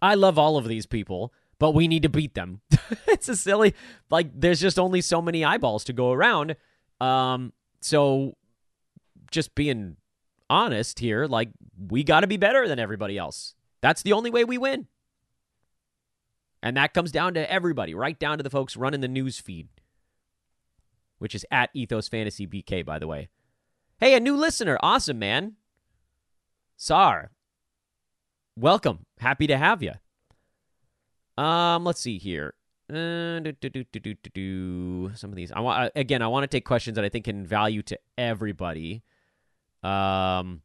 I love all of these people but we need to beat them. it's a silly, like, there's just only so many eyeballs to go around. Um, so just being honest here, like, we got to be better than everybody else. That's the only way we win. And that comes down to everybody, right down to the folks running the news feed, which is at Ethos Fantasy BK, by the way. Hey, a new listener. Awesome, man. Sar. welcome. Happy to have you. Um, let's see here. Uh, do, do, do, do, do. Some of these. I want again. I want to take questions that I think can value to everybody. Um,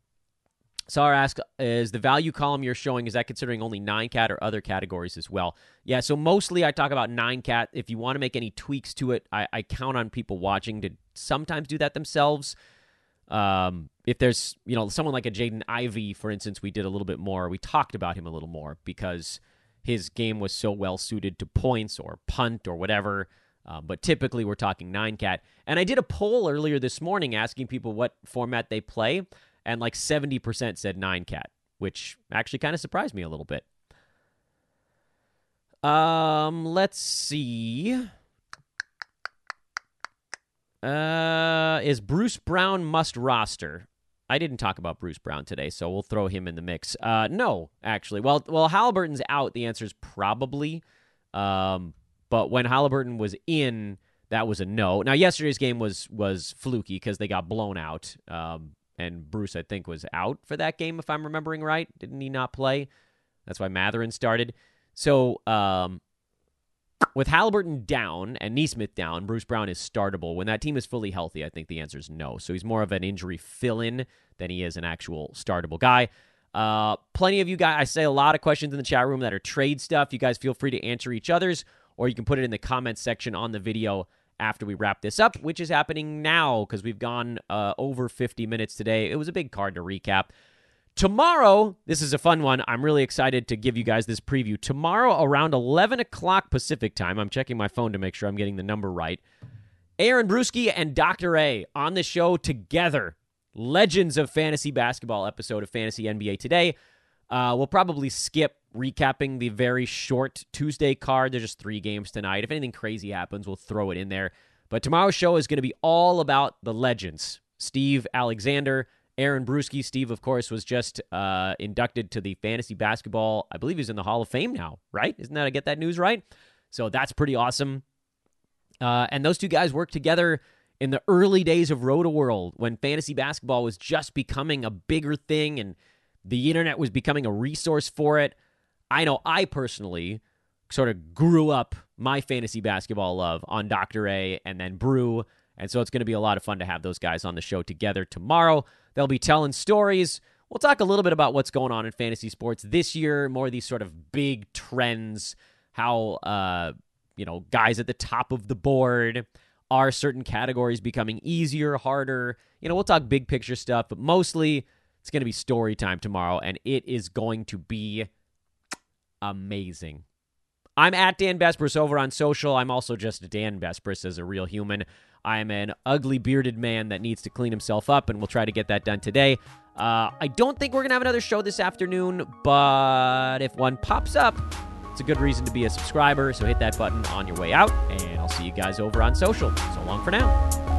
Sar asks, is the value column you're showing, is that considering only 9cat or other categories as well? Yeah, so mostly I talk about 9cat. If you want to make any tweaks to it, I, I count on people watching to sometimes do that themselves. Um, if there's, you know, someone like a Jaden Ivey, for instance, we did a little bit more. We talked about him a little more because his game was so well suited to points or punt or whatever. Um, but typically we're talking 9cat. And I did a poll earlier this morning asking people what format they play and like 70% said 9cat, which actually kind of surprised me a little bit. Um, let's see. Uh, is Bruce Brown must roster? I didn't talk about Bruce Brown today, so we'll throw him in the mix. Uh, no, actually. Well, well, Haliburton's out. The answer is probably. Um, but when Haliburton was in, that was a no. Now yesterday's game was was fluky because they got blown out. Um, and Bruce, I think, was out for that game, if I'm remembering right. Didn't he not play? That's why Mathurin started. So, um, with Haliburton down and Nesmith down, Bruce Brown is startable. When that team is fully healthy, I think the answer is no. So he's more of an injury fill in than he is an actual startable guy. Uh, plenty of you guys, I say a lot of questions in the chat room that are trade stuff. You guys feel free to answer each other's, or you can put it in the comments section on the video after we wrap this up, which is happening now because we've gone uh, over 50 minutes today. It was a big card to recap. Tomorrow, this is a fun one. I'm really excited to give you guys this preview. Tomorrow, around 11 o'clock Pacific time, I'm checking my phone to make sure I'm getting the number right. Aaron Bruski and Dr. A on the show together. Legends of Fantasy Basketball episode of Fantasy NBA Today. Uh, we'll probably skip recapping the very short Tuesday card. There's just three games tonight. If anything crazy happens, we'll throw it in there. But tomorrow's show is going to be all about the legends Steve Alexander, Aaron Bruski. Steve, of course, was just uh, inducted to the fantasy basketball. I believe he's in the Hall of Fame now, right? Isn't that I get that news right? So that's pretty awesome. Uh, and those two guys worked together in the early days of Rotoworld when fantasy basketball was just becoming a bigger thing and the internet was becoming a resource for it. I know I personally sort of grew up my fantasy basketball love on Dr. A and then Bru. And so it's going to be a lot of fun to have those guys on the show together tomorrow. They'll be telling stories. We'll talk a little bit about what's going on in fantasy sports this year, more of these sort of big trends, how, uh, you know, guys at the top of the board are certain categories becoming easier, harder. You know, we'll talk big picture stuff, but mostly it's going to be story time tomorrow, and it is going to be amazing. I'm at Dan Besbris over on social. I'm also just Dan Besbris as a real human. I'm an ugly bearded man that needs to clean himself up, and we'll try to get that done today. Uh, I don't think we're going to have another show this afternoon, but if one pops up, it's a good reason to be a subscriber. So hit that button on your way out, and I'll see you guys over on social. So long for now.